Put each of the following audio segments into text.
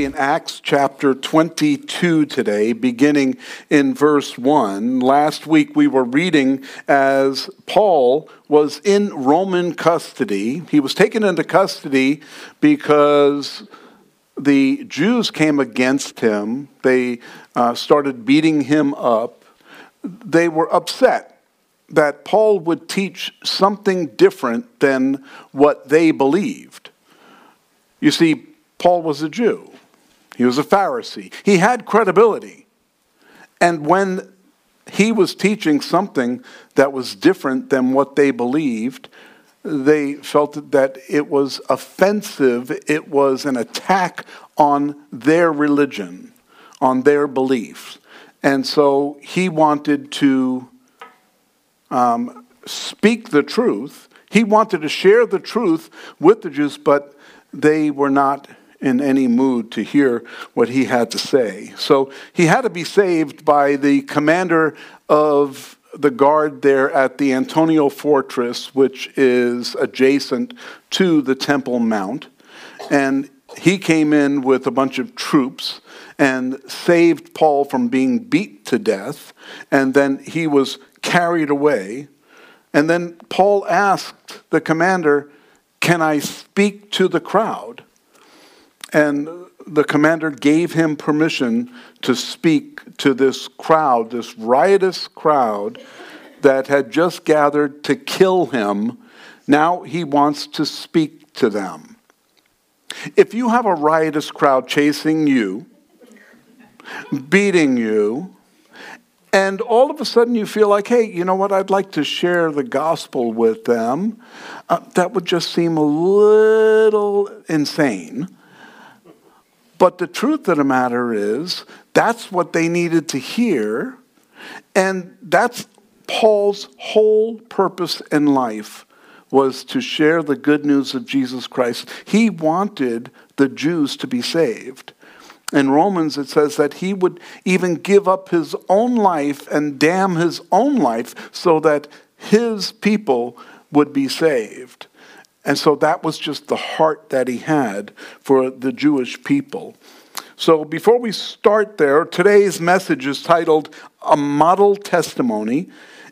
be in Acts chapter 22 today, beginning in verse 1. Last week we were reading as Paul was in Roman custody. He was taken into custody because the Jews came against him, they uh, started beating him up. They were upset that Paul would teach something different than what they believed. You see, Paul was a Jew, he was a Pharisee, he had credibility. And when he was teaching something that was different than what they believed, they felt that it was offensive, it was an attack on their religion, on their beliefs. And so he wanted to um, speak the truth. He wanted to share the truth with the Jews, but they were not in any mood to hear what he had to say. So he had to be saved by the commander of the guard there at the Antonia Fortress, which is adjacent to the Temple Mount. And he came in with a bunch of troops and saved Paul from being beat to death. And then he was carried away. And then Paul asked the commander, Can I speak to the crowd? And the commander gave him permission to speak to this crowd, this riotous crowd that had just gathered to kill him. Now he wants to speak to them. If you have a riotous crowd chasing you, beating you, and all of a sudden you feel like, hey, you know what, I'd like to share the gospel with them, uh, that would just seem a little insane. But the truth of the matter is, that's what they needed to hear. And that's Paul's whole purpose in life was to share the good news of Jesus Christ. He wanted the Jews to be saved. In Romans, it says that he would even give up his own life and damn his own life so that his people would be saved. And so that was just the heart that he had for the Jewish people. So before we start there, today's message is titled A Model Testimony.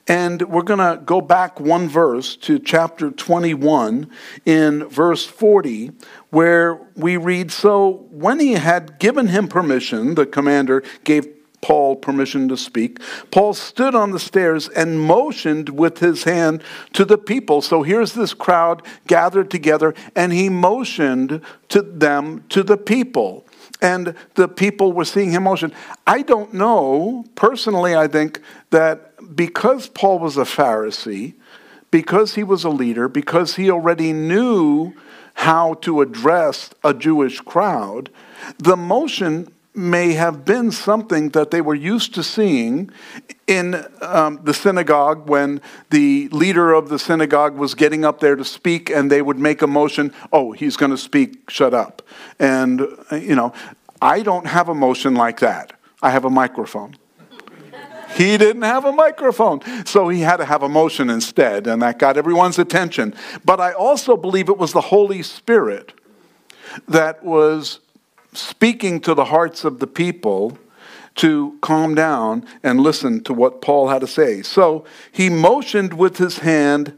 And we're going to go back one verse to chapter 21 in verse 40, where we read So when he had given him permission, the commander gave Paul permission to speak. Paul stood on the stairs and motioned with his hand to the people. So here's this crowd gathered together, and he motioned to them, to the people. And the people were seeing him motion. I don't know, personally, I think that because Paul was a Pharisee, because he was a leader, because he already knew how to address a Jewish crowd, the motion may have been something that they were used to seeing in um, the synagogue when the leader of the synagogue was getting up there to speak and they would make a motion oh he's going to speak shut up. And you know i don't have a motion like that. I have a microphone. He didn't have a microphone. So he had to have a motion instead and that got everyone's attention. But i also believe it was the holy spirit that was speaking to the hearts of the people to calm down and listen to what Paul had to say. So he motioned with his hand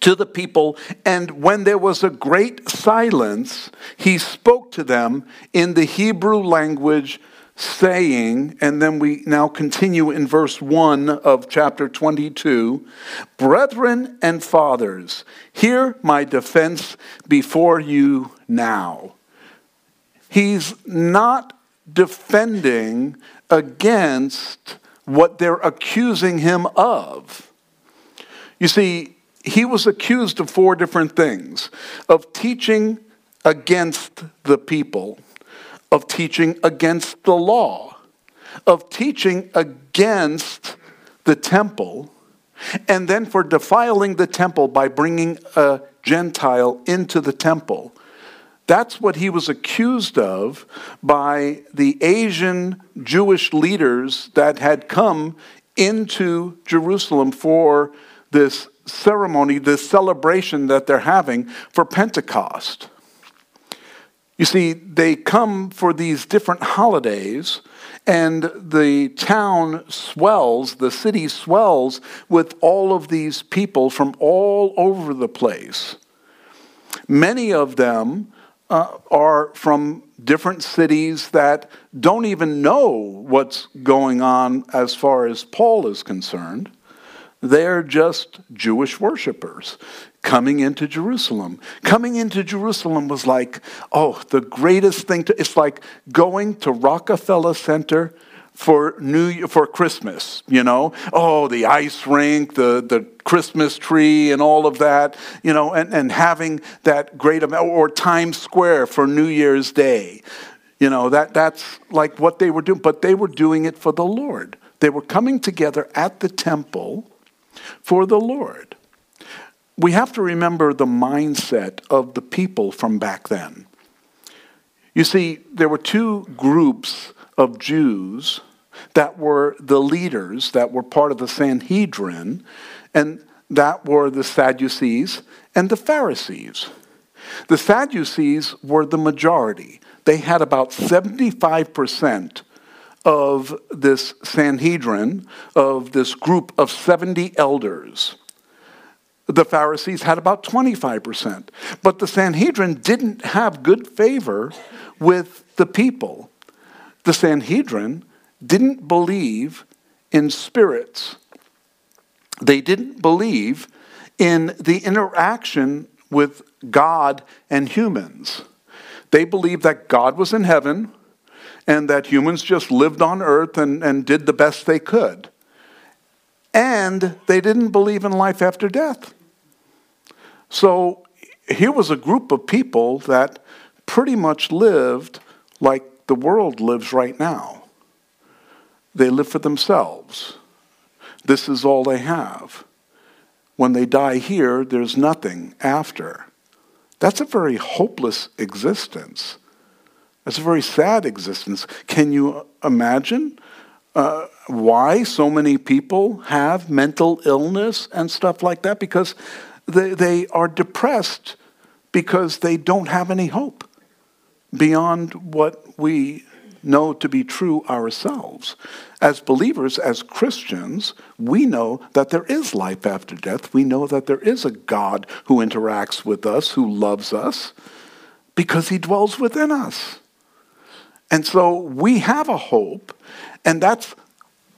to the people, and when there was a great silence, he spoke to them in the Hebrew language, saying, and then we now continue in verse 1 of chapter 22 Brethren and fathers, hear my defense before you now. He's not defending against what they're accusing him of. You see, he was accused of four different things of teaching against the people, of teaching against the law, of teaching against the temple, and then for defiling the temple by bringing a Gentile into the temple. That's what he was accused of by the Asian Jewish leaders that had come into Jerusalem for this ceremony, this celebration that they're having for Pentecost. You see, they come for these different holidays, and the town swells, the city swells with all of these people from all over the place. Many of them uh, are from different cities that don't even know what's going on as far as Paul is concerned. They're just Jewish worshippers coming into Jerusalem. Coming into Jerusalem was like, oh, the greatest thing to, it's like going to Rockefeller Center for New for Christmas, you know. Oh, the ice rink, the the Christmas tree, and all of that, you know, and, and having that great amount, or Times Square for New Year's Day, you know. That that's like what they were doing, but they were doing it for the Lord. They were coming together at the temple for the Lord. We have to remember the mindset of the people from back then. You see, there were two groups of Jews that were the leaders, that were part of the Sanhedrin, and that were the Sadducees and the Pharisees. The Sadducees were the majority. They had about 75% of this Sanhedrin, of this group of 70 elders. The Pharisees had about 25%. But the Sanhedrin didn't have good favor with the people. The Sanhedrin didn't believe in spirits. They didn't believe in the interaction with God and humans. They believed that God was in heaven and that humans just lived on earth and, and did the best they could. And they didn't believe in life after death. So here was a group of people that pretty much lived like the world lives right now. They live for themselves. This is all they have. When they die here, there's nothing after. That's a very hopeless existence. That's a very sad existence. Can you imagine uh, why so many people have mental illness and stuff like that? Because they, they are depressed because they don't have any hope beyond what we know to be true ourselves. As believers, as Christians, we know that there is life after death. We know that there is a God who interacts with us, who loves us, because he dwells within us. And so we have a hope, and that's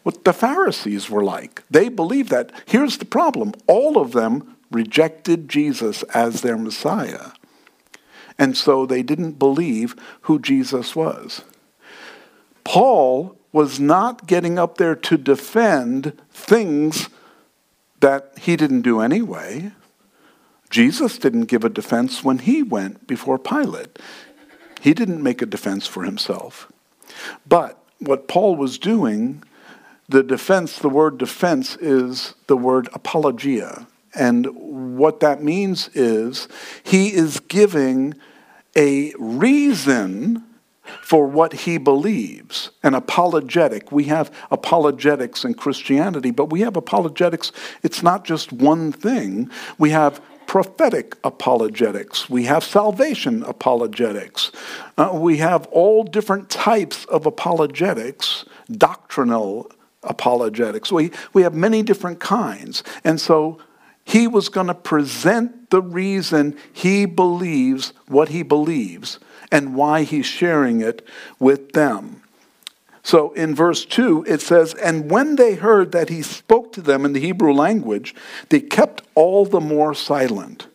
what the Pharisees were like. They believed that. Here's the problem all of them rejected Jesus as their Messiah. And so they didn't believe who Jesus was. Paul was not getting up there to defend things that he didn't do anyway. Jesus didn't give a defense when he went before Pilate. He didn't make a defense for himself. But what Paul was doing, the defense, the word defense is the word apologia. And what that means is he is giving a reason for what he believes. An apologetic. We have apologetics in Christianity, but we have apologetics. It's not just one thing. We have prophetic apologetics. We have salvation apologetics. Uh, we have all different types of apologetics, doctrinal apologetics. We, we have many different kinds. And so he was going to present the reason he believes what he believes and why he's sharing it with them. So in verse 2, it says, And when they heard that he spoke to them in the Hebrew language, they kept all the more silent.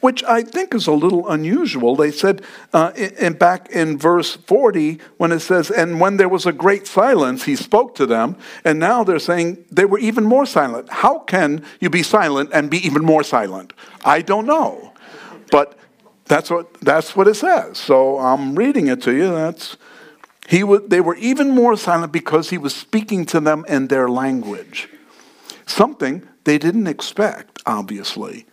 Which I think is a little unusual. They said uh, in, back in verse 40, when it says, And when there was a great silence, he spoke to them. And now they're saying they were even more silent. How can you be silent and be even more silent? I don't know. But that's what, that's what it says. So I'm reading it to you. That's, he w- they were even more silent because he was speaking to them in their language. Something they didn't expect, obviously,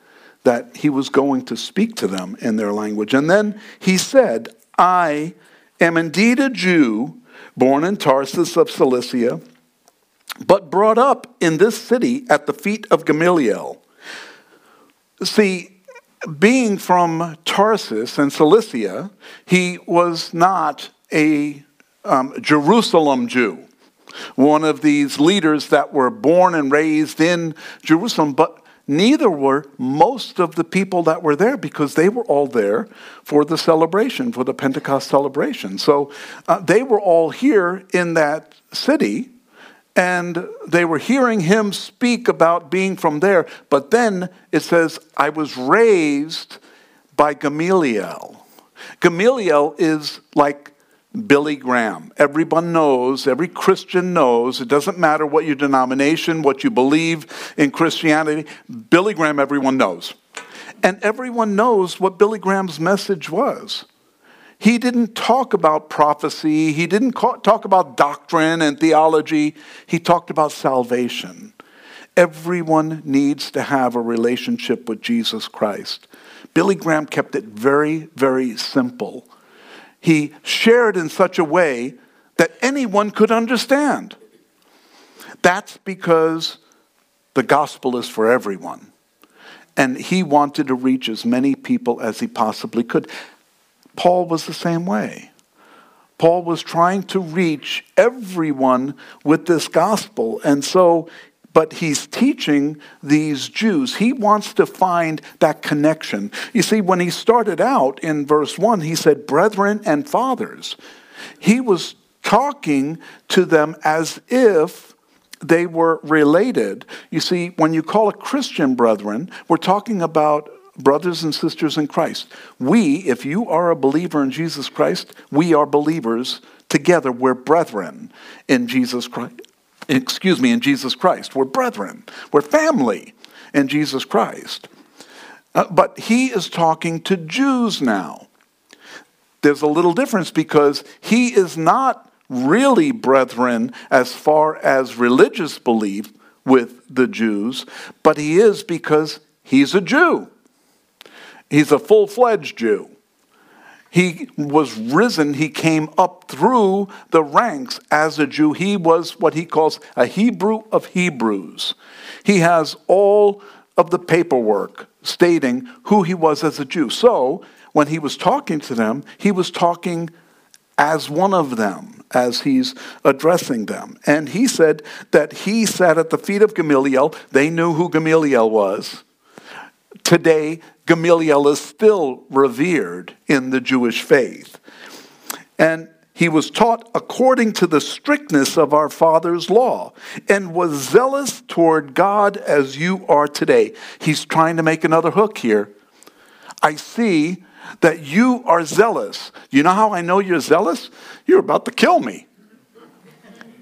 that he was going to speak to them in their language. And then he said, I am indeed a Jew, born in Tarsus of Cilicia, but brought up in this city at the feet of Gamaliel. See, being from Tarsus and Cilicia, he was not a um, Jerusalem Jew, one of these leaders that were born and raised in Jerusalem, but neither were most of the people that were there because they were all there for the celebration, for the Pentecost celebration. So uh, they were all here in that city and they were hearing him speak about being from there. But then it says, I was raised by Gamaliel. Gamaliel is like Billy Graham. Everyone knows, every Christian knows, it doesn't matter what your denomination, what you believe in Christianity, Billy Graham, everyone knows. And everyone knows what Billy Graham's message was. He didn't talk about prophecy, he didn't talk about doctrine and theology, he talked about salvation. Everyone needs to have a relationship with Jesus Christ. Billy Graham kept it very, very simple he shared in such a way that anyone could understand. That's because the gospel is for everyone. And he wanted to reach as many people as he possibly could. Paul was the same way. Paul was trying to reach everyone with this gospel. And so but he's teaching these Jews. He wants to find that connection. You see, when he started out in verse 1, he said, Brethren and fathers. He was talking to them as if they were related. You see, when you call a Christian brethren, we're talking about brothers and sisters in Christ. We, if you are a believer in Jesus Christ, we are believers together. We're brethren in Jesus Christ excuse me, in Jesus Christ. We're brethren, we're family in Jesus Christ. Uh, but he is talking to Jews now. There's a little difference because he is not really brethren as far as religious belief with the Jews, but he is because he's a Jew. He's a full fledged Jew. He was risen, he came up through the ranks as a Jew. He was what he calls a Hebrew of Hebrews. He has all of the paperwork stating who he was as a Jew. So, when he was talking to them, he was talking as one of them as he's addressing them. And he said that he sat at the feet of Gamaliel. They knew who Gamaliel was. Today, Gamaliel is still revered in the Jewish faith. And he was taught according to the strictness of our father's law and was zealous toward God as you are today. He's trying to make another hook here. I see that you are zealous. You know how I know you're zealous? You're about to kill me.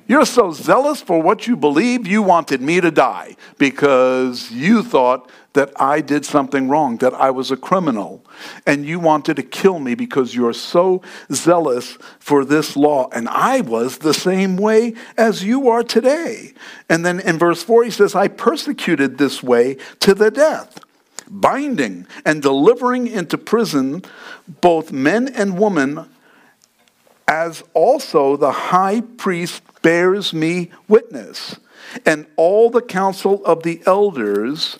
You're so zealous for what you believe, you wanted me to die because you thought that I did something wrong, that I was a criminal, and you wanted to kill me because you're so zealous for this law. And I was the same way as you are today. And then in verse 4, he says, I persecuted this way to the death binding and delivering into prison both men and women, as also the high priest bears me witness, and all the council of the elders,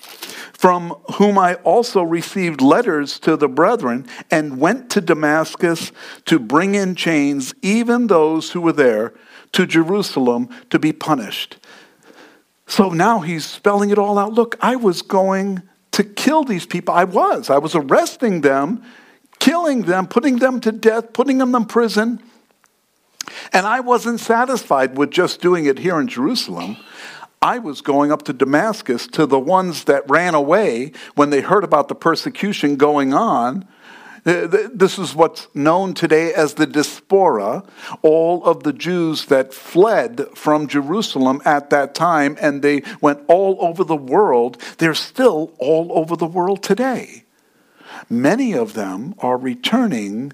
from whom I also received letters to the brethren, and went to Damascus to bring in chains even those who were there to Jerusalem to be punished. So now he's spelling it all out. Look, I was going to kill these people. I was. I was arresting them, killing them, putting them to death, putting them in prison. And I wasn't satisfied with just doing it here in Jerusalem. I was going up to Damascus to the ones that ran away when they heard about the persecution going on. Uh, this is what's known today as the diaspora, all of the Jews that fled from Jerusalem at that time, and they went all over the world. They're still all over the world today. Many of them are returning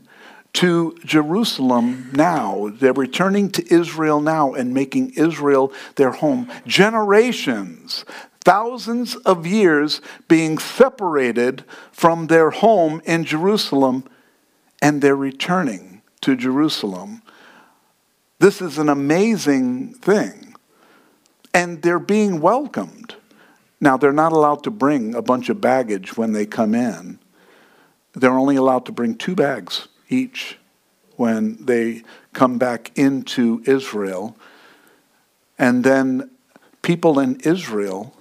to Jerusalem now. They're returning to Israel now and making Israel their home. Generations, thousands of years being separated from their home in Jerusalem, and they're returning to Jerusalem. This is an amazing thing. And they're being welcomed. Now, they're not allowed to bring a bunch of baggage when they come in they're only allowed to bring two bags each when they come back into Israel. And then people in Israel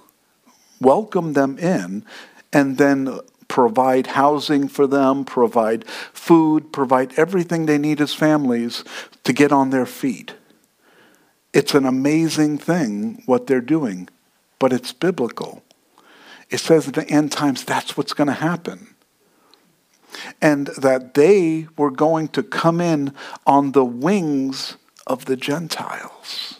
welcome them in and then provide housing for them, provide food, provide everything they need as families to get on their feet. It's an amazing thing what they're doing, but it's biblical. It says at the end times that's what's going to happen. And that they were going to come in on the wings of the Gentiles.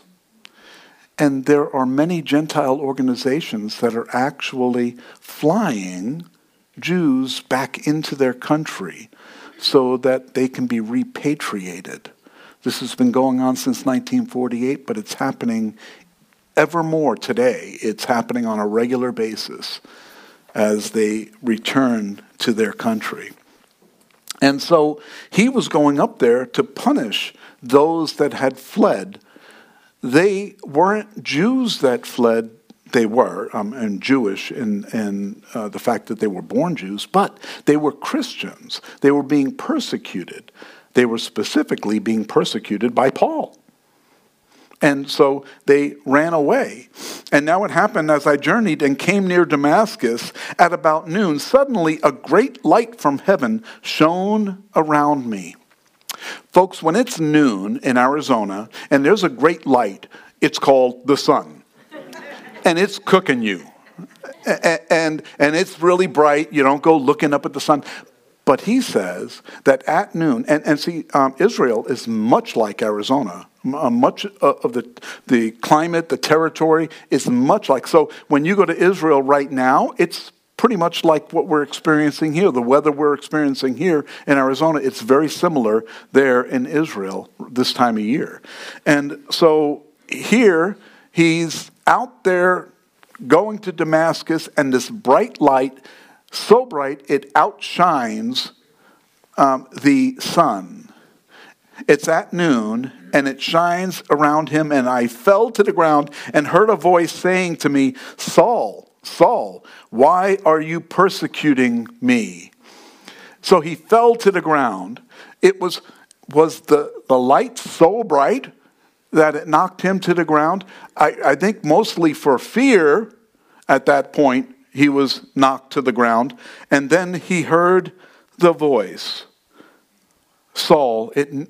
And there are many Gentile organizations that are actually flying Jews back into their country so that they can be repatriated. This has been going on since 1948, but it's happening ever more today. It's happening on a regular basis as they return to their country. And so he was going up there to punish those that had fled. They weren't Jews that fled they were, um, and Jewish in, in uh, the fact that they were born Jews, but they were Christians. They were being persecuted. They were specifically being persecuted by Paul. And so they ran away. And now it happened as I journeyed and came near Damascus at about noon. Suddenly, a great light from heaven shone around me. Folks, when it's noon in Arizona and there's a great light, it's called the sun and it's cooking you. And, and it's really bright. You don't go looking up at the sun. But he says that at noon, and, and see, um, Israel is much like Arizona. Uh, much of the, the climate, the territory is much like. So when you go to Israel right now, it's pretty much like what we're experiencing here. The weather we're experiencing here in Arizona, it's very similar there in Israel this time of year. And so here, he's out there going to Damascus, and this bright light, so bright it outshines um, the sun. It's at noon, and it shines around him, and I fell to the ground and heard a voice saying to me, Saul, Saul, why are you persecuting me? So he fell to the ground. It was, was the, the light so bright that it knocked him to the ground. I, I think mostly for fear at that point, he was knocked to the ground. And then he heard the voice Saul, it,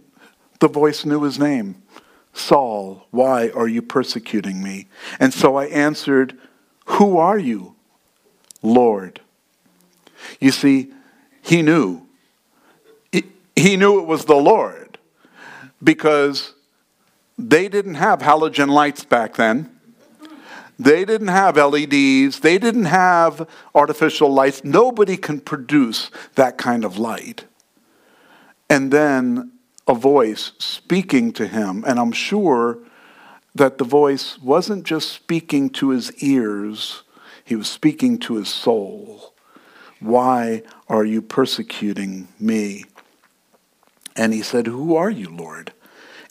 the voice knew his name. Saul, why are you persecuting me? And so I answered, Who are you, Lord? You see, he knew. He knew it was the Lord because they didn't have halogen lights back then. They didn't have LEDs. They didn't have artificial lights. Nobody can produce that kind of light. And then a voice speaking to him. And I'm sure that the voice wasn't just speaking to his ears, he was speaking to his soul. Why are you persecuting me? And he said, Who are you, Lord?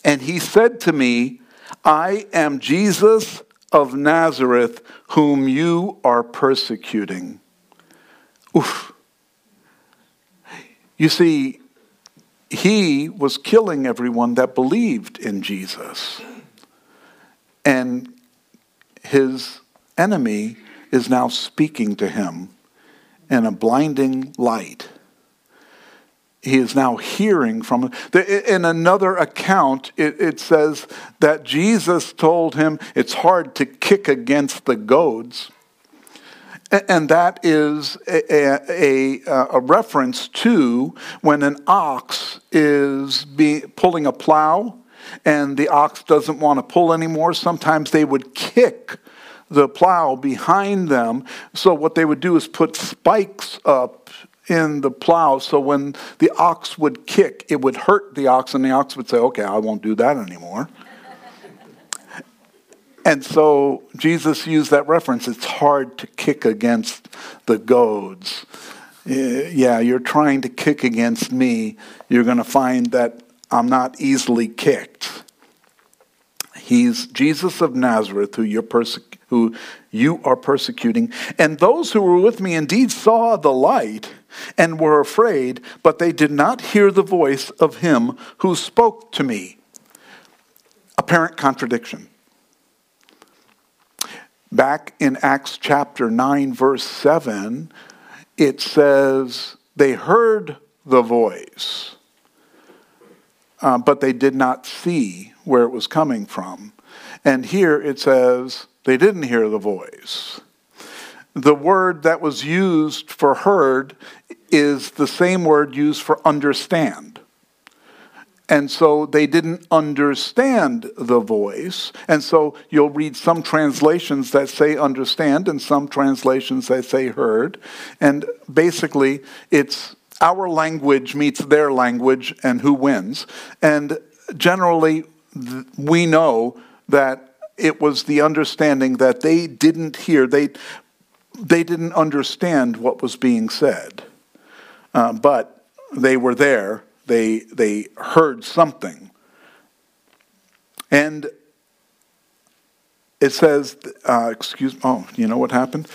And he said to me, I am Jesus of Nazareth, whom you are persecuting. Oof. You see, he was killing everyone that believed in Jesus. And his enemy is now speaking to him in a blinding light. He is now hearing from in another account it, it, says that jesus told him it's hard to kick against the goads and that is a, a, a reference to when an ox is be, pulling a plow and the ox doesn't want to pull anymore sometimes they would kick the plow behind them so what they would do is put spikes up in the plow so when the ox would kick, it would hurt the ox, and the ox would say, Okay, I won't do that anymore. And so Jesus used that reference. It's hard to kick against the goads. Uh, yeah, you're trying to kick against me. You're going to find that I'm not easily kicked. He's Jesus of Nazareth, who you're perse- who you are persecuting. And those who were with me indeed saw the light and were afraid, but they did not hear the voice of him who spoke to me. Apparent contradiction. Back in Acts chapter 9, verse 7, it says, They heard the voice, uh, but they did not see where it was coming from. And here it says, They didn't hear the voice. The word that was used for heard is the same word used for understand. And so they didn't understand the voice. And so you'll read some translations that say understand and some translations that say heard. And basically, it's our language meets their language and who wins. And generally, we know that it was the understanding that they didn't hear, they, they didn't understand what was being said. Uh, but they were there they, they heard something. And it says, uh, excuse me, oh, you know what happened?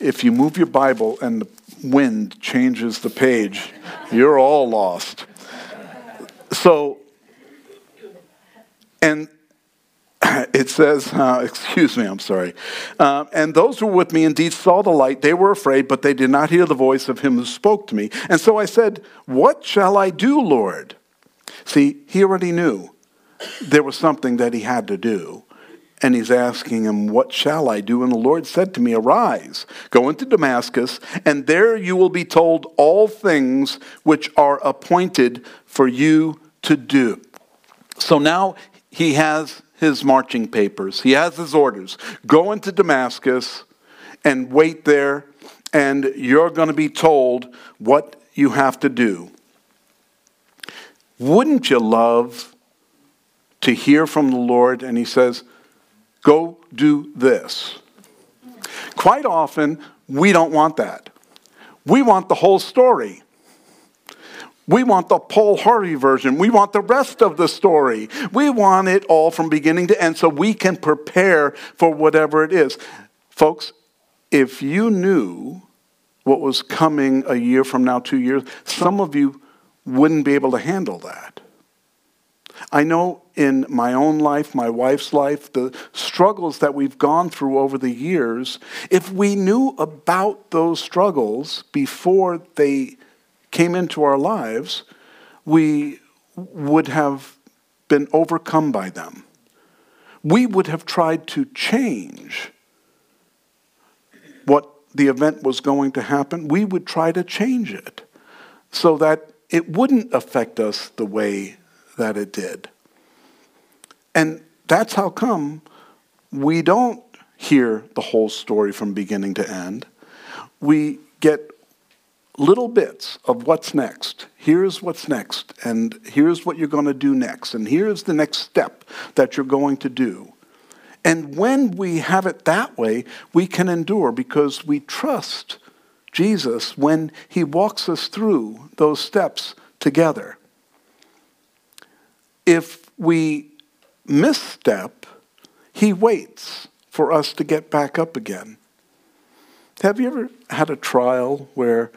If you move your Bible and the wind changes the page, you're all lost. So, and it says, uh, excuse me, I'm sorry. Uh, and those who were with me indeed saw the light. They were afraid, but they did not hear the voice of him who spoke to me. And so I said, What shall I do, Lord? See, he already knew there was something that he had to do. And he's asking him, What shall I do? And the Lord said to me, Arise, go into Damascus, and there you will be told all things which are appointed for you to do. So now he has his marching papers. He has his orders. Go into Damascus and wait there, and you're going to be told what you have to do. Wouldn't you love to hear from the Lord? And he says, Go do this. Quite often, we don't want that. We want the whole story. We want the Paul Harvey version. We want the rest of the story. We want it all from beginning to end so we can prepare for whatever it is. Folks, if you knew what was coming a year from now, two years, some of you wouldn't be able to handle that. I know in my own life, my wife's life, the struggles that we've gone through over the years, if we knew about those struggles before they came into our lives, we would have been overcome by them. We would have tried to change what the event was going to happen. We would try to change it so that it wouldn't affect us the way that it did. And that's how come we don't hear the whole story from beginning to end. We get little bits of what's next. Here's what's next, and here's what you're going to do next, and here's the next step that you're going to do. And when we have it that way, we can endure because we trust Jesus when he walks us through those steps together. If we misstep, he waits for us to get back up again. Have you ever had a trial where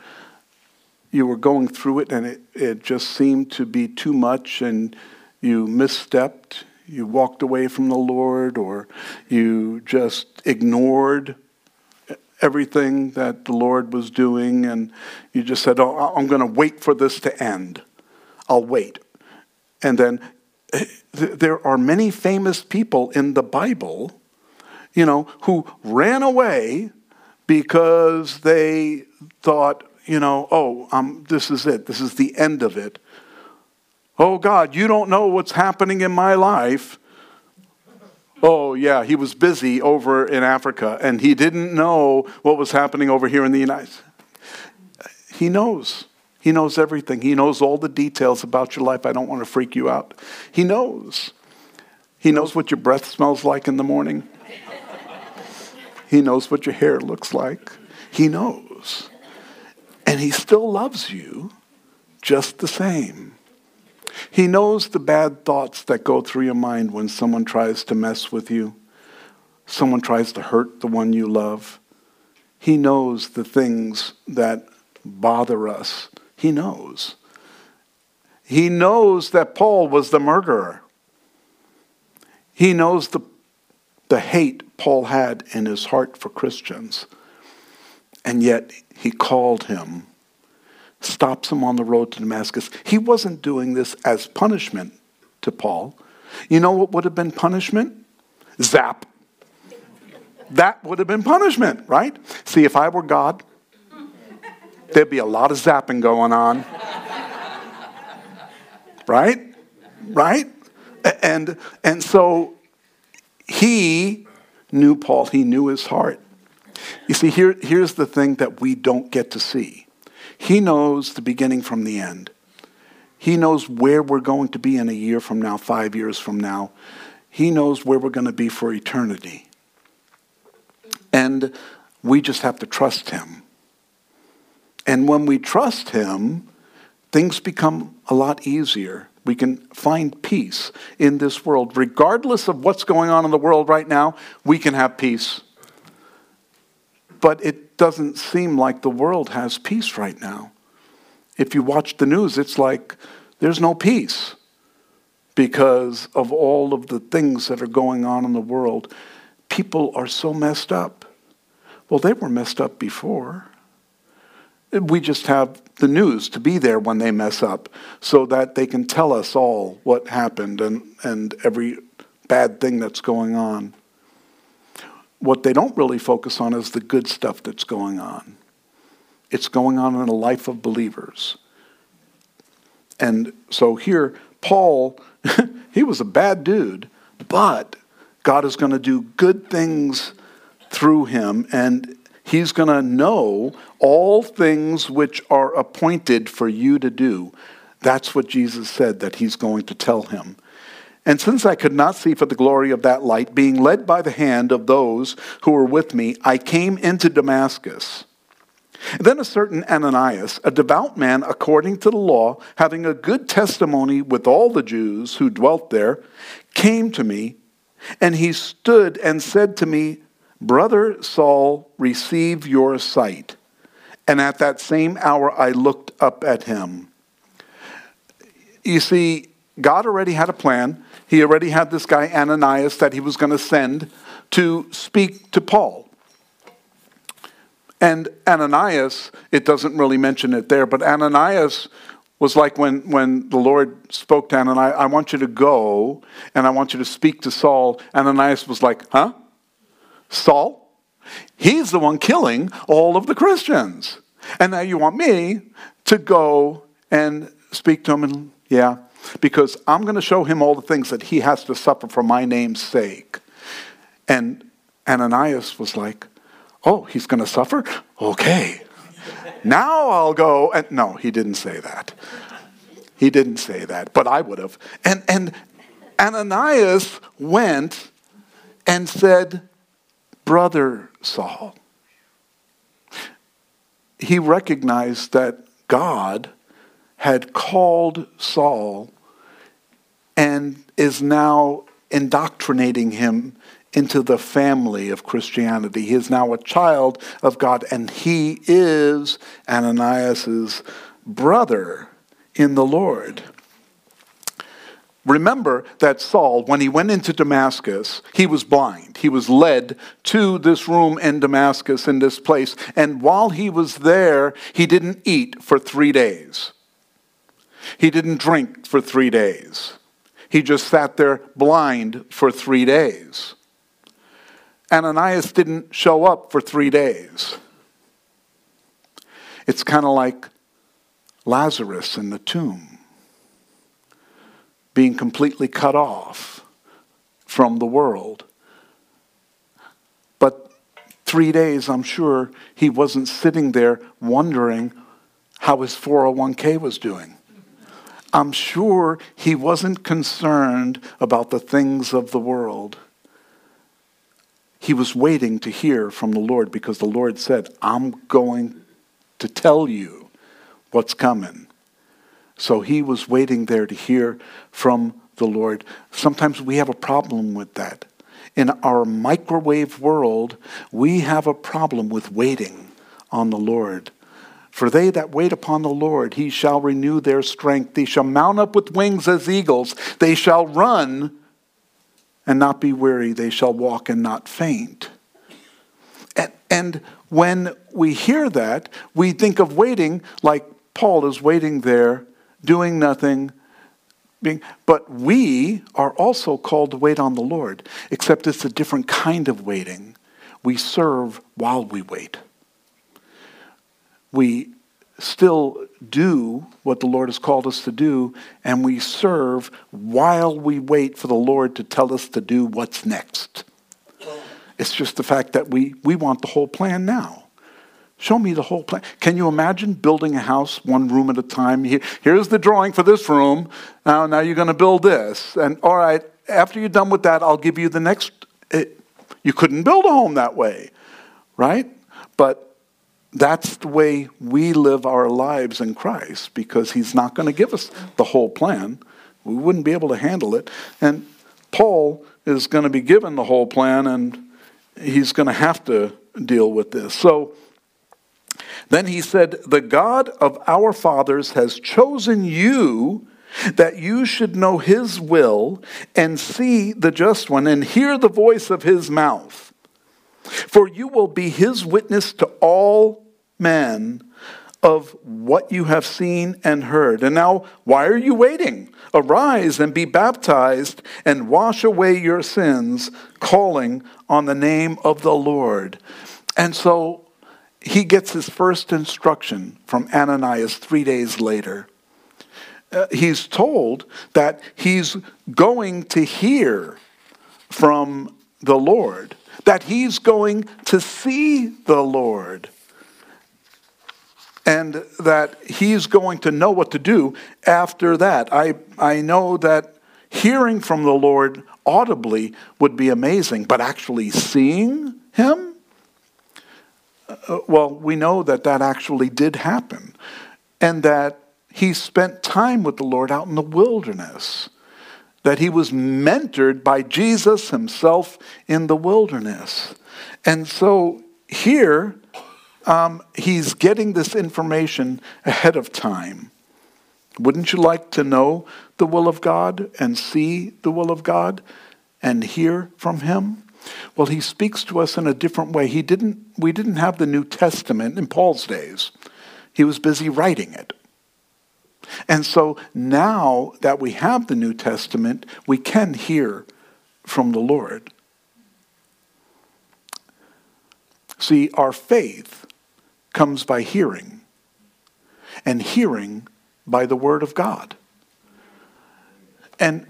you were going through it and it, it just seemed to be too much and you misstepped, you walked away from the Lord, or you just ignored everything that the Lord was doing and you just said, Oh, I'm going to wait for this to end. I'll wait. And then eh, there are many famous people in the Bible, you know, who ran away because they thought, you know, oh, um, this is it. This is the end of it. Oh, God, you don't know what's happening in my life. Oh, yeah, he was busy over in Africa and he didn't know what was happening over here in the United States. He knows. He knows everything. He knows all the details about your life. I don't want to freak you out. He knows. He knows what your breath smells like in the morning. He knows what your hair looks like. He knows. And he still loves you just the same. He knows the bad thoughts that go through your mind when someone tries to mess with you, someone tries to hurt the one you love. He knows the things that bother us. He knows. He knows that Paul was the murderer. He knows the, the hate Paul had in his heart for Christians. And yet he called him, stops him on the road to Damascus. He wasn't doing this as punishment to Paul. You know what would have been punishment? Zap. That would have been punishment, right? See, if I were God, there'd be a lot of zapping going on. right? Right? And, and so he knew Paul, he knew his heart. You see, here, here's the thing that we don't get to see. He knows the beginning from the end. He knows where we're going to be in a year from now, five years from now. He knows where we're going to be for eternity. And we just have to trust Him. And when we trust Him, things become a lot easier. We can find peace in this world. Regardless of what's going on in the world right now, we can have peace. But it doesn't seem like the world has peace right now if you watch the news, it's like there's no peace because of all of the things that are going on in the world. People are so messed up. Well, they were messed up before. We just have the news to be there when they mess up so that they can tell us all what happened and, and every bad thing that's going on. What they don't really focus on is the good stuff that's going on. It's going on in the life of believers. And so here, Paul, he was a bad dude, but God is going to do good things through him, and he's going to know all things which are appointed for you to do. That's what Jesus said that he's going to tell him. And since I could not see for the glory of that light, being led by the hand of those who were with me, I came into Damascus. Then a certain Ananias, a devout man according to the law, having a good testimony with all the Jews who dwelt there, came to me, and he stood and said to me, Brother Saul, receive your sight. And at that same hour I looked up at him. You see, God already had a plan. He already had this guy, Ananias, that he was going to send to speak to Paul. And Ananias, it doesn't really mention it there, but Ananias was like when, when the Lord spoke to Ananias, I want you to go and I want you to speak to Saul. Ananias was like, huh? Saul? He's the one killing all of the Christians. And now you want me to go and speak to him and, yeah, because I'm going to show him all the things that he has to suffer for my name's sake. And Ananias was like, Oh, he's going to suffer? Okay. now I'll go. And no, he didn't say that. He didn't say that, but I would have. And, and Ananias went and said, Brother Saul. He recognized that God had called Saul and is now indoctrinating him into the family of Christianity. He is now a child of God, and he is Ananias's brother in the Lord. Remember that Saul, when he went into Damascus, he was blind. He was led to this room in Damascus, in this place. And while he was there, he didn't eat for three days. He didn't drink for three days. He just sat there blind for three days. Ananias didn't show up for three days. It's kind of like Lazarus in the tomb, being completely cut off from the world. But three days, I'm sure he wasn't sitting there wondering how his 401k was doing. I'm sure he wasn't concerned about the things of the world he was waiting to hear from the Lord because the Lord said, I'm going to tell you what's coming. So he was waiting there to hear from the Lord. Sometimes we have a problem with that. In our microwave world, we have a problem with waiting on the Lord For they that wait upon the Lord, he shall renew their strength. They shall mount up with wings as eagles. They shall run and not be weary. They shall walk and not faint. And, and when we hear that, we think of waiting like Paul is waiting there, doing nothing. Being, but we are also called to wait on the Lord, except it's a different kind of waiting. We serve while we wait we still do what the Lord has called us to do, and we serve while we wait for the Lord to tell us to do what's next. It's just the fact that we, we want the whole plan now. Show me the whole plan. Can you imagine building a house one room at a time? Here, here's the drawing for this room. Now, now you're going to build this. And all right, after you're done with that, I'll give you the next. It, you couldn't build a home that way, right? But that's the way we live our lives in Christ because He's not going to give us the whole plan. We wouldn't be able to handle it. And Paul is going to be given the whole plan and he's going to have to deal with this. So then he said, The God of our fathers has chosen you that you should know his will and see the just one and hear the voice of his mouth. For you will be his witness to all men of what you have seen and heard. And now, why are you waiting? Arise and be baptized and wash away your sins, calling on the name of the Lord. And so he gets his first instruction from Ananias three days later. Uh, he's told that he's going to hear from the Lord that he's going to see the Lord and that he's going to know what to do after that. I, I know that hearing from the Lord audibly would be amazing, but actually seeing him? Uh, well, we know that that actually did happen, and that he spent time with the Lord out in the wilderness that he was mentored by Jesus himself in the wilderness. And so here, um, he's getting this information ahead of time. Wouldn't you like to know the will of God and see the will of God and hear from him? Well, he speaks to us in a different way. He didn't, we didn't have the New Testament in Paul's days. He was busy writing it. And so now that we have the New Testament, we can hear from the Lord. See, our faith comes by hearing, and hearing by the Word of God. And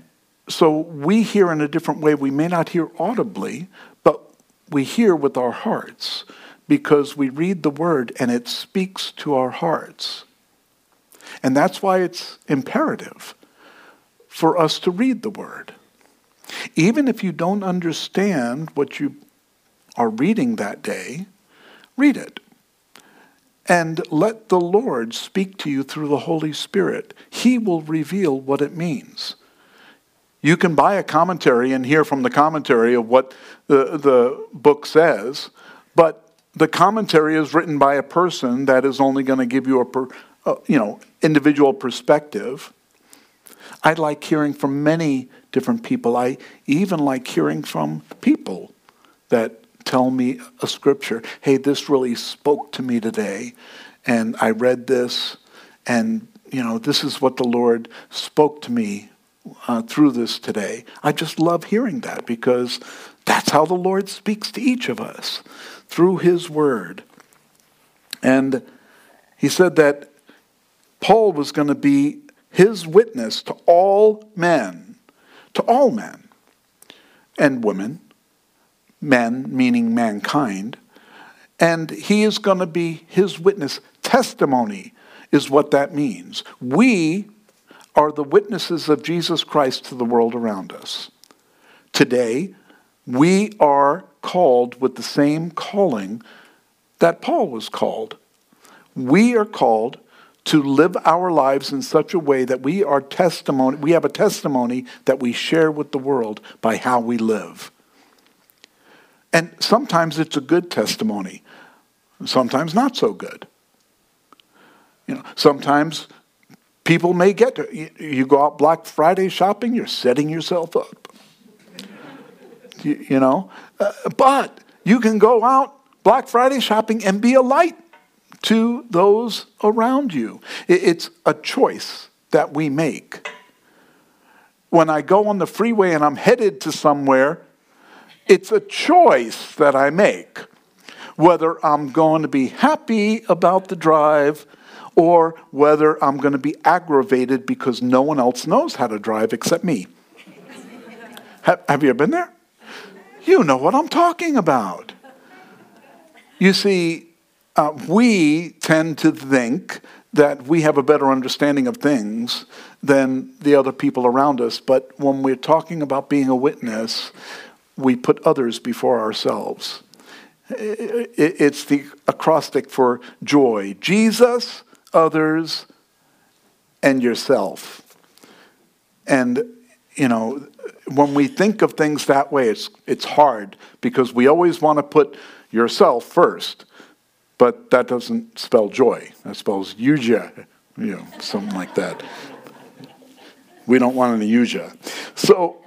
so we hear in a different way. We may not hear audibly, but we hear with our hearts because we read the Word and it speaks to our hearts. And that's why it's imperative for us to read the Word. Even if you don't understand what you are reading that day, read it. And let the Lord speak to you through the Holy Spirit. He will reveal what it means. You can buy a commentary and hear from the commentary of what the, the book says, but the commentary is written by a person that is only going to give you a, per, uh, you know, individual perspective. I like hearing from many different people. I even like hearing from people that tell me a scripture. Hey, this really spoke to me today, and I read this, and you know, this is what the Lord spoke to me uh, through this today. I just love hearing that because that's how the Lord speaks to each of us through His Word. And He said that Paul was going to be his witness to all men, to all men and women, men meaning mankind, and he is going to be his witness. Testimony is what that means. We are the witnesses of Jesus Christ to the world around us. Today, we are called with the same calling that Paul was called. We are called to live our lives in such a way that we are testimony we have a testimony that we share with the world by how we live. And sometimes it's a good testimony sometimes not so good. You know, sometimes people may get to, you, you go out Black Friday shopping, you're setting yourself up. you, you, know, uh, but you can go out Black Friday shopping and be a light to those around you. It's a choice that we make. When I go on the freeway and I'm headed to somewhere, it's a choice that I make whether I'm going to be happy about the drive or whether I'm going to be aggravated because no one else knows how to drive except me. have, have you ever been there? You know what I'm talking about. You see, uh, we tend to think that we have a better understanding of things than the other people around us, but when we're talking about being a witness, we put others before ourselves. It's the acrostic for joy Jesus, others, and yourself. And, you know, when we think of things that way, it's, it's hard because we always want to put yourself first. But that doesn't spell joy. That spells yuja, you know, something like that. We don't want any yuja. So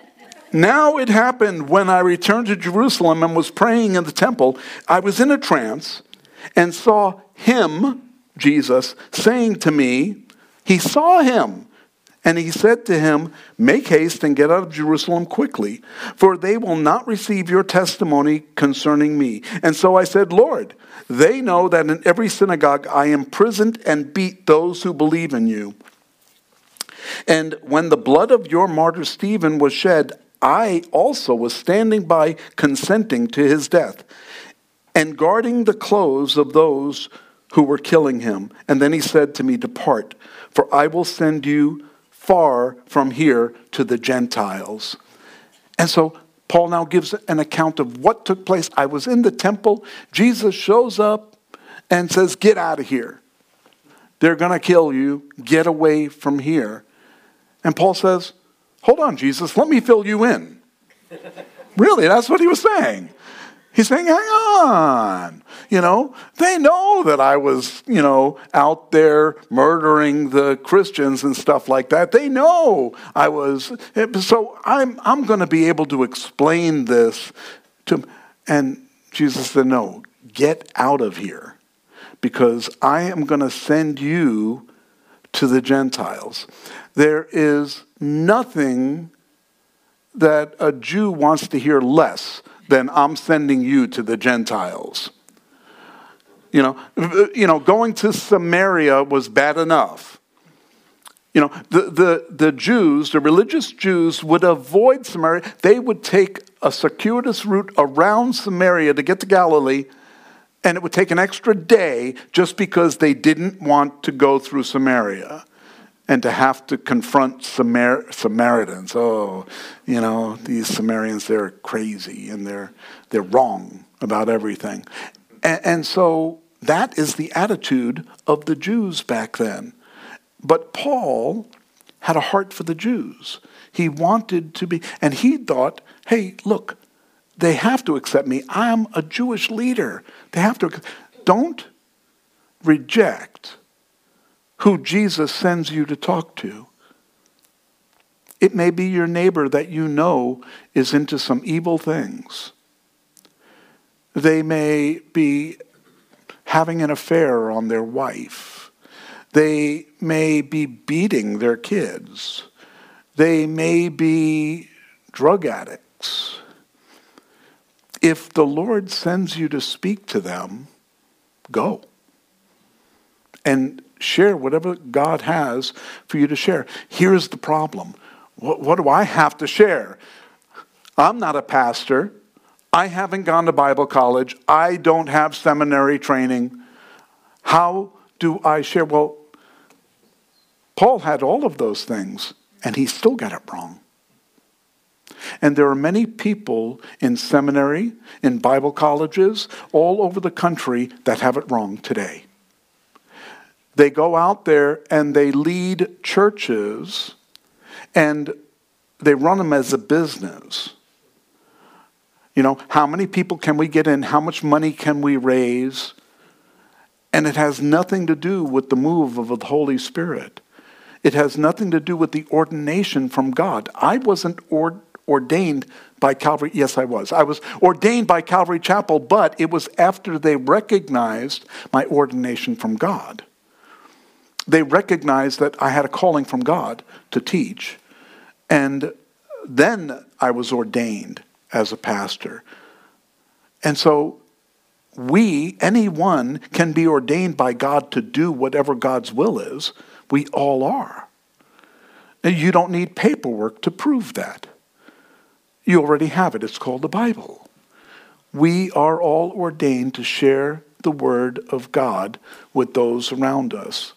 now it happened when I returned to Jerusalem and was praying in the temple, I was in a trance and saw him, Jesus, saying to me, He saw him. And he said to him, Make haste and get out of Jerusalem quickly, for they will not receive your testimony concerning me. And so I said, Lord, they know that in every synagogue I imprisoned and beat those who believe in you. And when the blood of your martyr Stephen was shed, I also was standing by consenting to his death and guarding the clothes of those who were killing him. And then he said to me, Depart, for I will send you far from here to the Gentiles. And so Paul now gives an account of what took place. I was in the temple. Jesus shows up and says, Get out of here. They're going to kill you. Get away from here. And Paul says, Hold on, Jesus, let me fill you in. really, that's what he was saying. He's saying, hang on. You know, they know that I was, you know, out there murdering the Christians and stuff like that. They know I was. So I'm, I'm going to be able to explain this to And Jesus said, no, get out of here because I am going to send you to the Gentiles. There is nothing that a Jew wants to hear less than I'm sending you to the Gentiles. You know, you know, going to Samaria was bad enough. You know, the, the, the Jews, the religious Jews, would avoid Samaria. They would take a circuitous route around Samaria to get to Galilee, and it would take an extra day just because they didn't want to go through Samaria and to have to confront Samar- Samaritans. Oh, you know, these Samaritans, they're crazy and they're, they're wrong about everything. And, and so that is the attitude of the Jews back then. But Paul had a heart for the Jews. He wanted to be, and he thought, hey, look, they have to accept me. I'm a Jewish leader. They have to. Don't reject who Jesus sends you to talk to. It may be your neighbor that you know is into some evil things. They may be having an affair on their wife. They may be beating their kids. They may be drug addicts. If the Lord sends you to speak to them, go. And share whatever God has for you to share. Here's the problem what, what do I have to share? I'm not a pastor. I haven't gone to Bible college. I don't have seminary training. How do I share? Well, Paul had all of those things, and he still got it wrong. And there are many people in seminary, in Bible colleges, all over the country that have it wrong today. They go out there and they lead churches and they run them as a business. You know, how many people can we get in? How much money can we raise? And it has nothing to do with the move of the Holy Spirit. It has nothing to do with the ordination from God. I wasn't or- ordained by Calvary. Yes, I was. I was ordained by Calvary Chapel, but it was after they recognized my ordination from God. They recognized that I had a calling from God to teach. And then I was ordained as a pastor. And so we, anyone, can be ordained by God to do whatever God's will is. We all are. You don't need paperwork to prove that. You already have it. It's called the Bible. We are all ordained to share the Word of God with those around us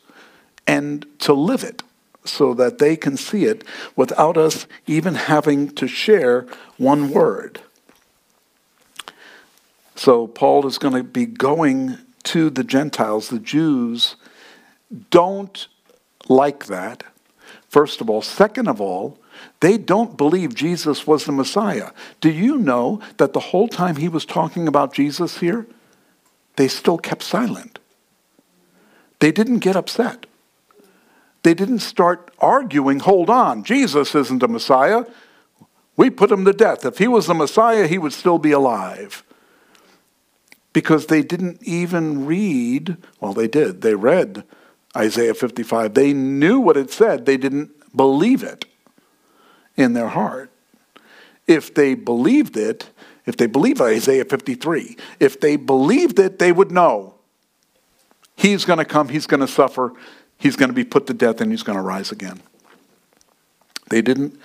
and to live it so that they can see it without us even having to share one word. So, Paul is going to be going to the Gentiles. The Jews don't like that, first of all. Second of all, they don't believe Jesus was the Messiah. Do you know that the whole time he was talking about Jesus here, they still kept silent? They didn't get upset. They didn't start arguing, hold on, Jesus isn't the Messiah. We put him to death. If he was the Messiah, he would still be alive. Because they didn't even read, well, they did. They read Isaiah 55. They knew what it said, they didn't believe it in their heart. If they believed it, if they believed Isaiah 53, if they believed it, they would know he's going to come, he's going to suffer, he's going to be put to death and he's going to rise again. They didn't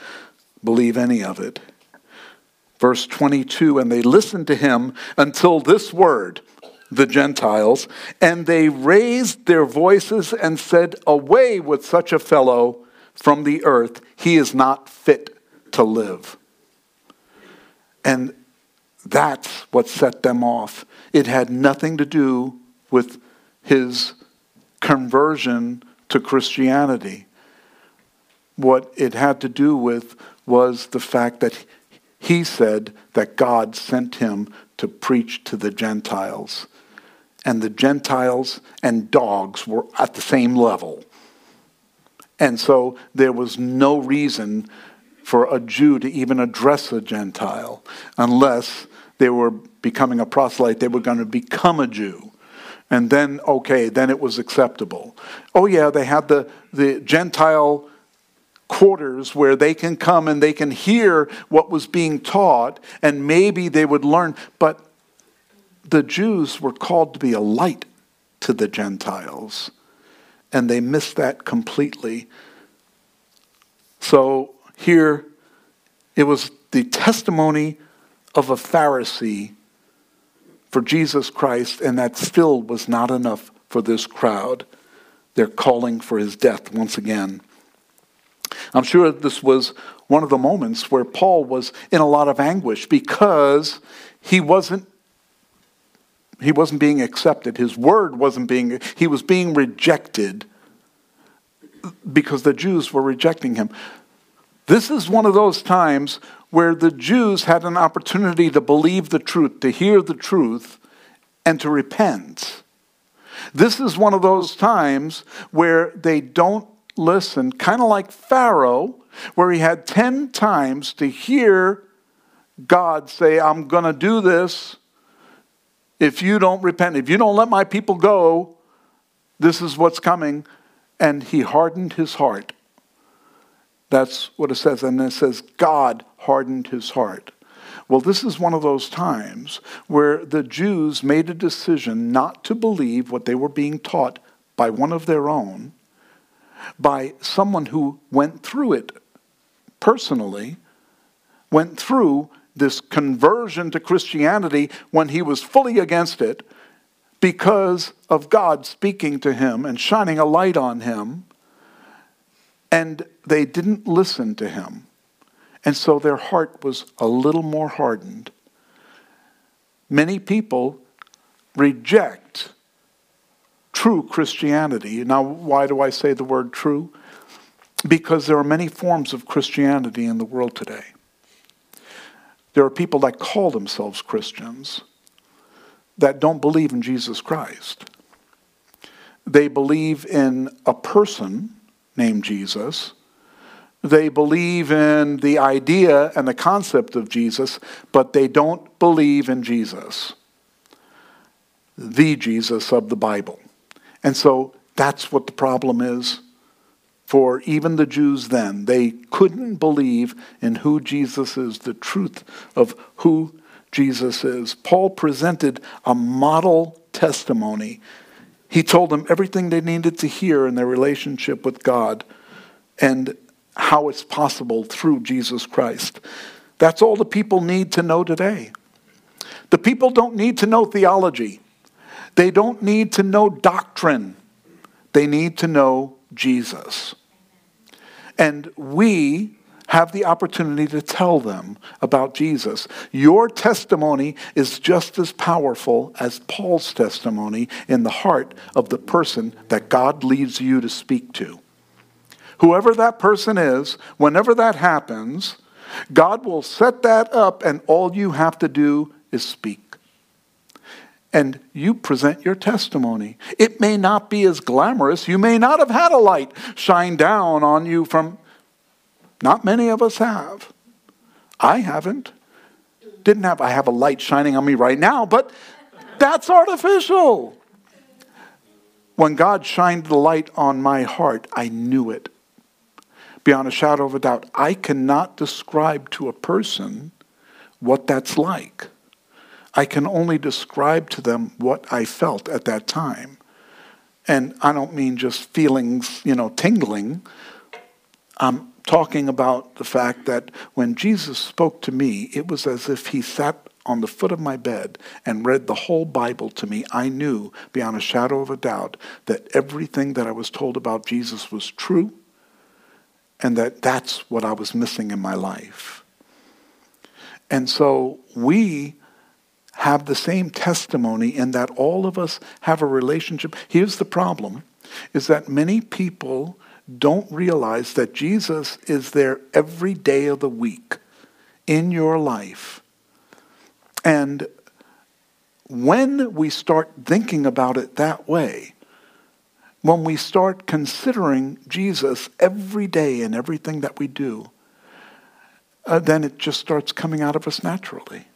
believe any of it. Verse 22 And they listened to him until this word, the Gentiles, and they raised their voices and said, Away with such a fellow from the earth, he is not fit to live. And that's what set them off. It had nothing to do with his conversion to Christianity. What it had to do with was the fact that he said that God sent him to preach to the Gentiles. And the Gentiles and dogs were at the same level. And so there was no reason for a Jew to even address a Gentile unless they were becoming a proselyte, they were going to become a Jew. And then, okay, then it was acceptable. Oh, yeah, they had the, the Gentile quarters where they can come and they can hear what was being taught, and maybe they would learn. But the Jews were called to be a light to the Gentiles, and they missed that completely. So here, it was the testimony of a Pharisee for Jesus Christ, and that still was not enough for this crowd. They're calling for his death once again. I'm sure this was one of the moments where Paul was in a lot of anguish because he wasn't he wasn't being accepted. His word wasn't being he was being rejected because the Jews were rejecting him. This is one of those times where the Jews had an opportunity to believe the truth, to hear the truth, and to repent. This is one of those times where they don't listen, kind of like Pharaoh, where he had 10 times to hear God say, I'm going to do this if you don't repent. If you don't let my people go, this is what's coming. And he hardened his heart. That's what it says. And it says, God hardened his heart. Well, this is one of those times where the Jews made a decision not to believe what they were being taught by one of their own, by someone who went through it personally, went through this conversion to Christianity when he was fully against it because of God speaking to him and shining a light on him and they didn't listen to him. And so their heart was a little more hardened. Many people reject true Christianity. Now, why do I say the word true? Because there are many forms of Christianity in the world today. There are people that call themselves Christians that don't believe in Jesus Christ. They believe in a person named Jesus. They believe in the idea and the concept of Jesus, but they don't believe in Jesus, the Jesus of the Bible. And so that's what the problem is for even the Jews then. They couldn't believe in who Jesus is, the truth of who Jesus is. Paul presented a model testimony. He told them everything they needed to hear in their relationship with God and how it's possible through Jesus Christ. That's all the people need to know today. The people don't need to know theology. They don't need to know doctrine. They need to know Jesus. And we have the opportunity to tell them about Jesus. Your testimony is just as powerful as Paul's testimony in the heart of the person that God leads you to speak to. Whoever that person is, whenever that happens, God will set that up, and all you have to do is speak and you present your testimony. It may not be as glamorous. You may not have had a light shine down on you from, not many of us have. I haven't. Didn't have, I have a light shining on me right now, but that's artificial. When God shined the light on my heart, I knew it. Beyond a shadow of a doubt, I cannot describe to a person what that's like. I can only describe to them what I felt at that time. And I don't mean just feelings, you know, tingling. I'm talking about the fact that when Jesus spoke to me, it was as if he sat on the foot of my bed and read the whole Bible to me. I knew beyond a shadow of a doubt that everything that I was told about Jesus was true and that that's what I was missing in my life. And so we have the same testimony in that all of us have a relationship. Here's the problem is that many people don't realize that Jesus is there every day of the week in your life. And when we start thinking about it that way, when we start considering Jesus every day in everything that we do, uh, then it just starts coming out of us naturally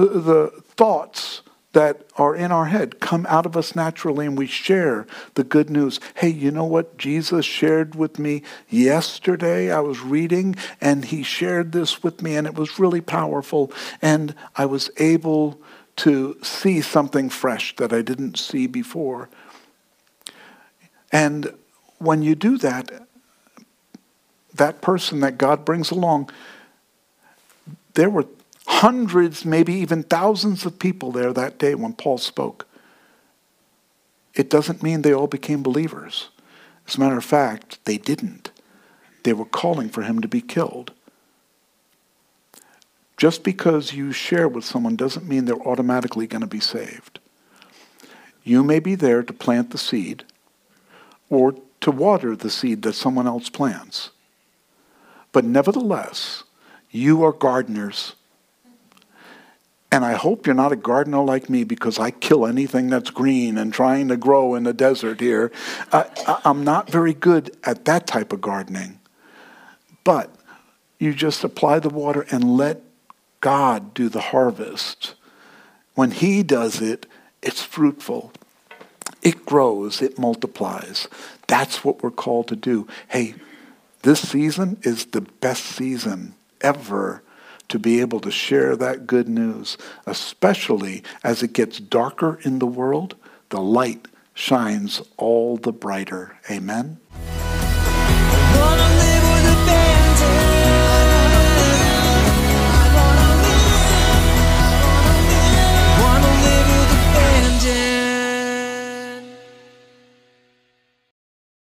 the, the thoughts that are in our head come out of us naturally and we share the good news. Hey, you know what Jesus shared with me yesterday? I was reading and he shared this with me and it was really powerful and I was able to see something fresh that I didn't see before. And when you do that, that person that God brings along, there were hundreds, maybe even thousands of people there that day when Paul spoke. It doesn't mean they all became believers. As a matter of fact, they didn't. They were calling for him to be killed. Just because you share with someone doesn't mean they're automatically going to be saved. You may be there to plant the seed or to water the seed that someone else plants. But nevertheless, you are gardeners and I hope you're not a gardener like me because I kill anything that's green and trying to grow in the desert here. I, am not very good at that type of gardening. But you just apply the water and let God do the harvest. When He does it, it's fruitful. It grows, it multiplies. That's what we're called to do. Hey, this season is the best season ever to be able to share that good news, especially as it gets darker in the world, the light shines all the brighter. Amen.